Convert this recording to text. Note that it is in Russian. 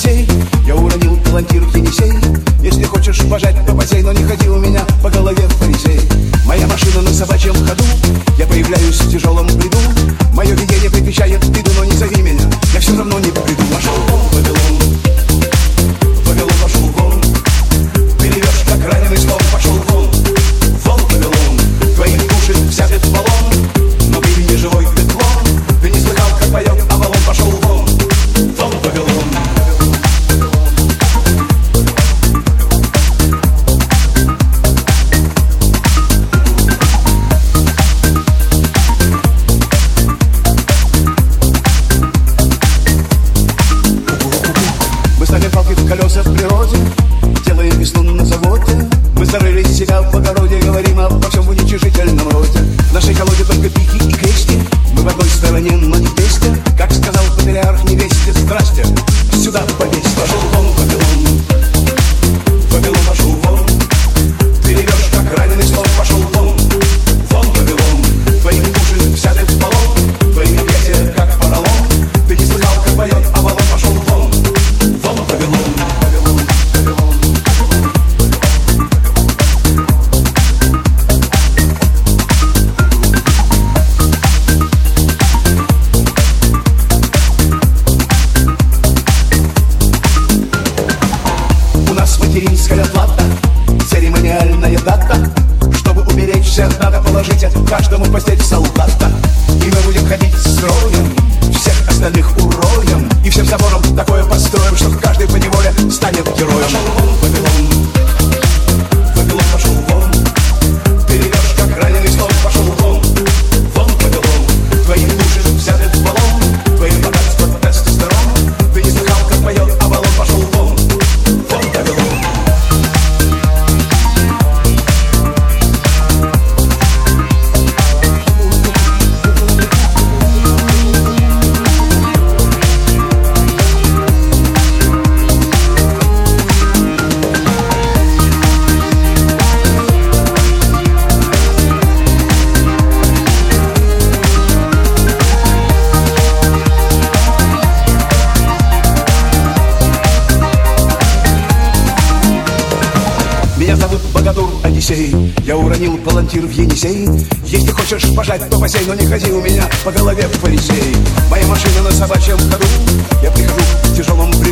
Одиссей Я уронил палантир в Енисей Если хочешь пожать, то посей Но не ходи у меня по голове фарисей. Моя машина на собачьем ходу. Я появляюсь в тяжелом бреду колеса в природе Делаем весну на заводе. Мы зарыли себя в огороде Говорим обо всем в уничижительном роде. В нашей колоде только материнская плата, церемониальная дата. Чтобы уберечь всех, надо положить каждому постель солдата. И мы будем ходить строем, всех богатур Одиссей. Я уронил палантир в Енисей. Если хочешь пожать, то бассейн, но не ходи у меня по голове в фарисей. Моя машина на собачьем ходу. Я прихожу в тяжелом брюке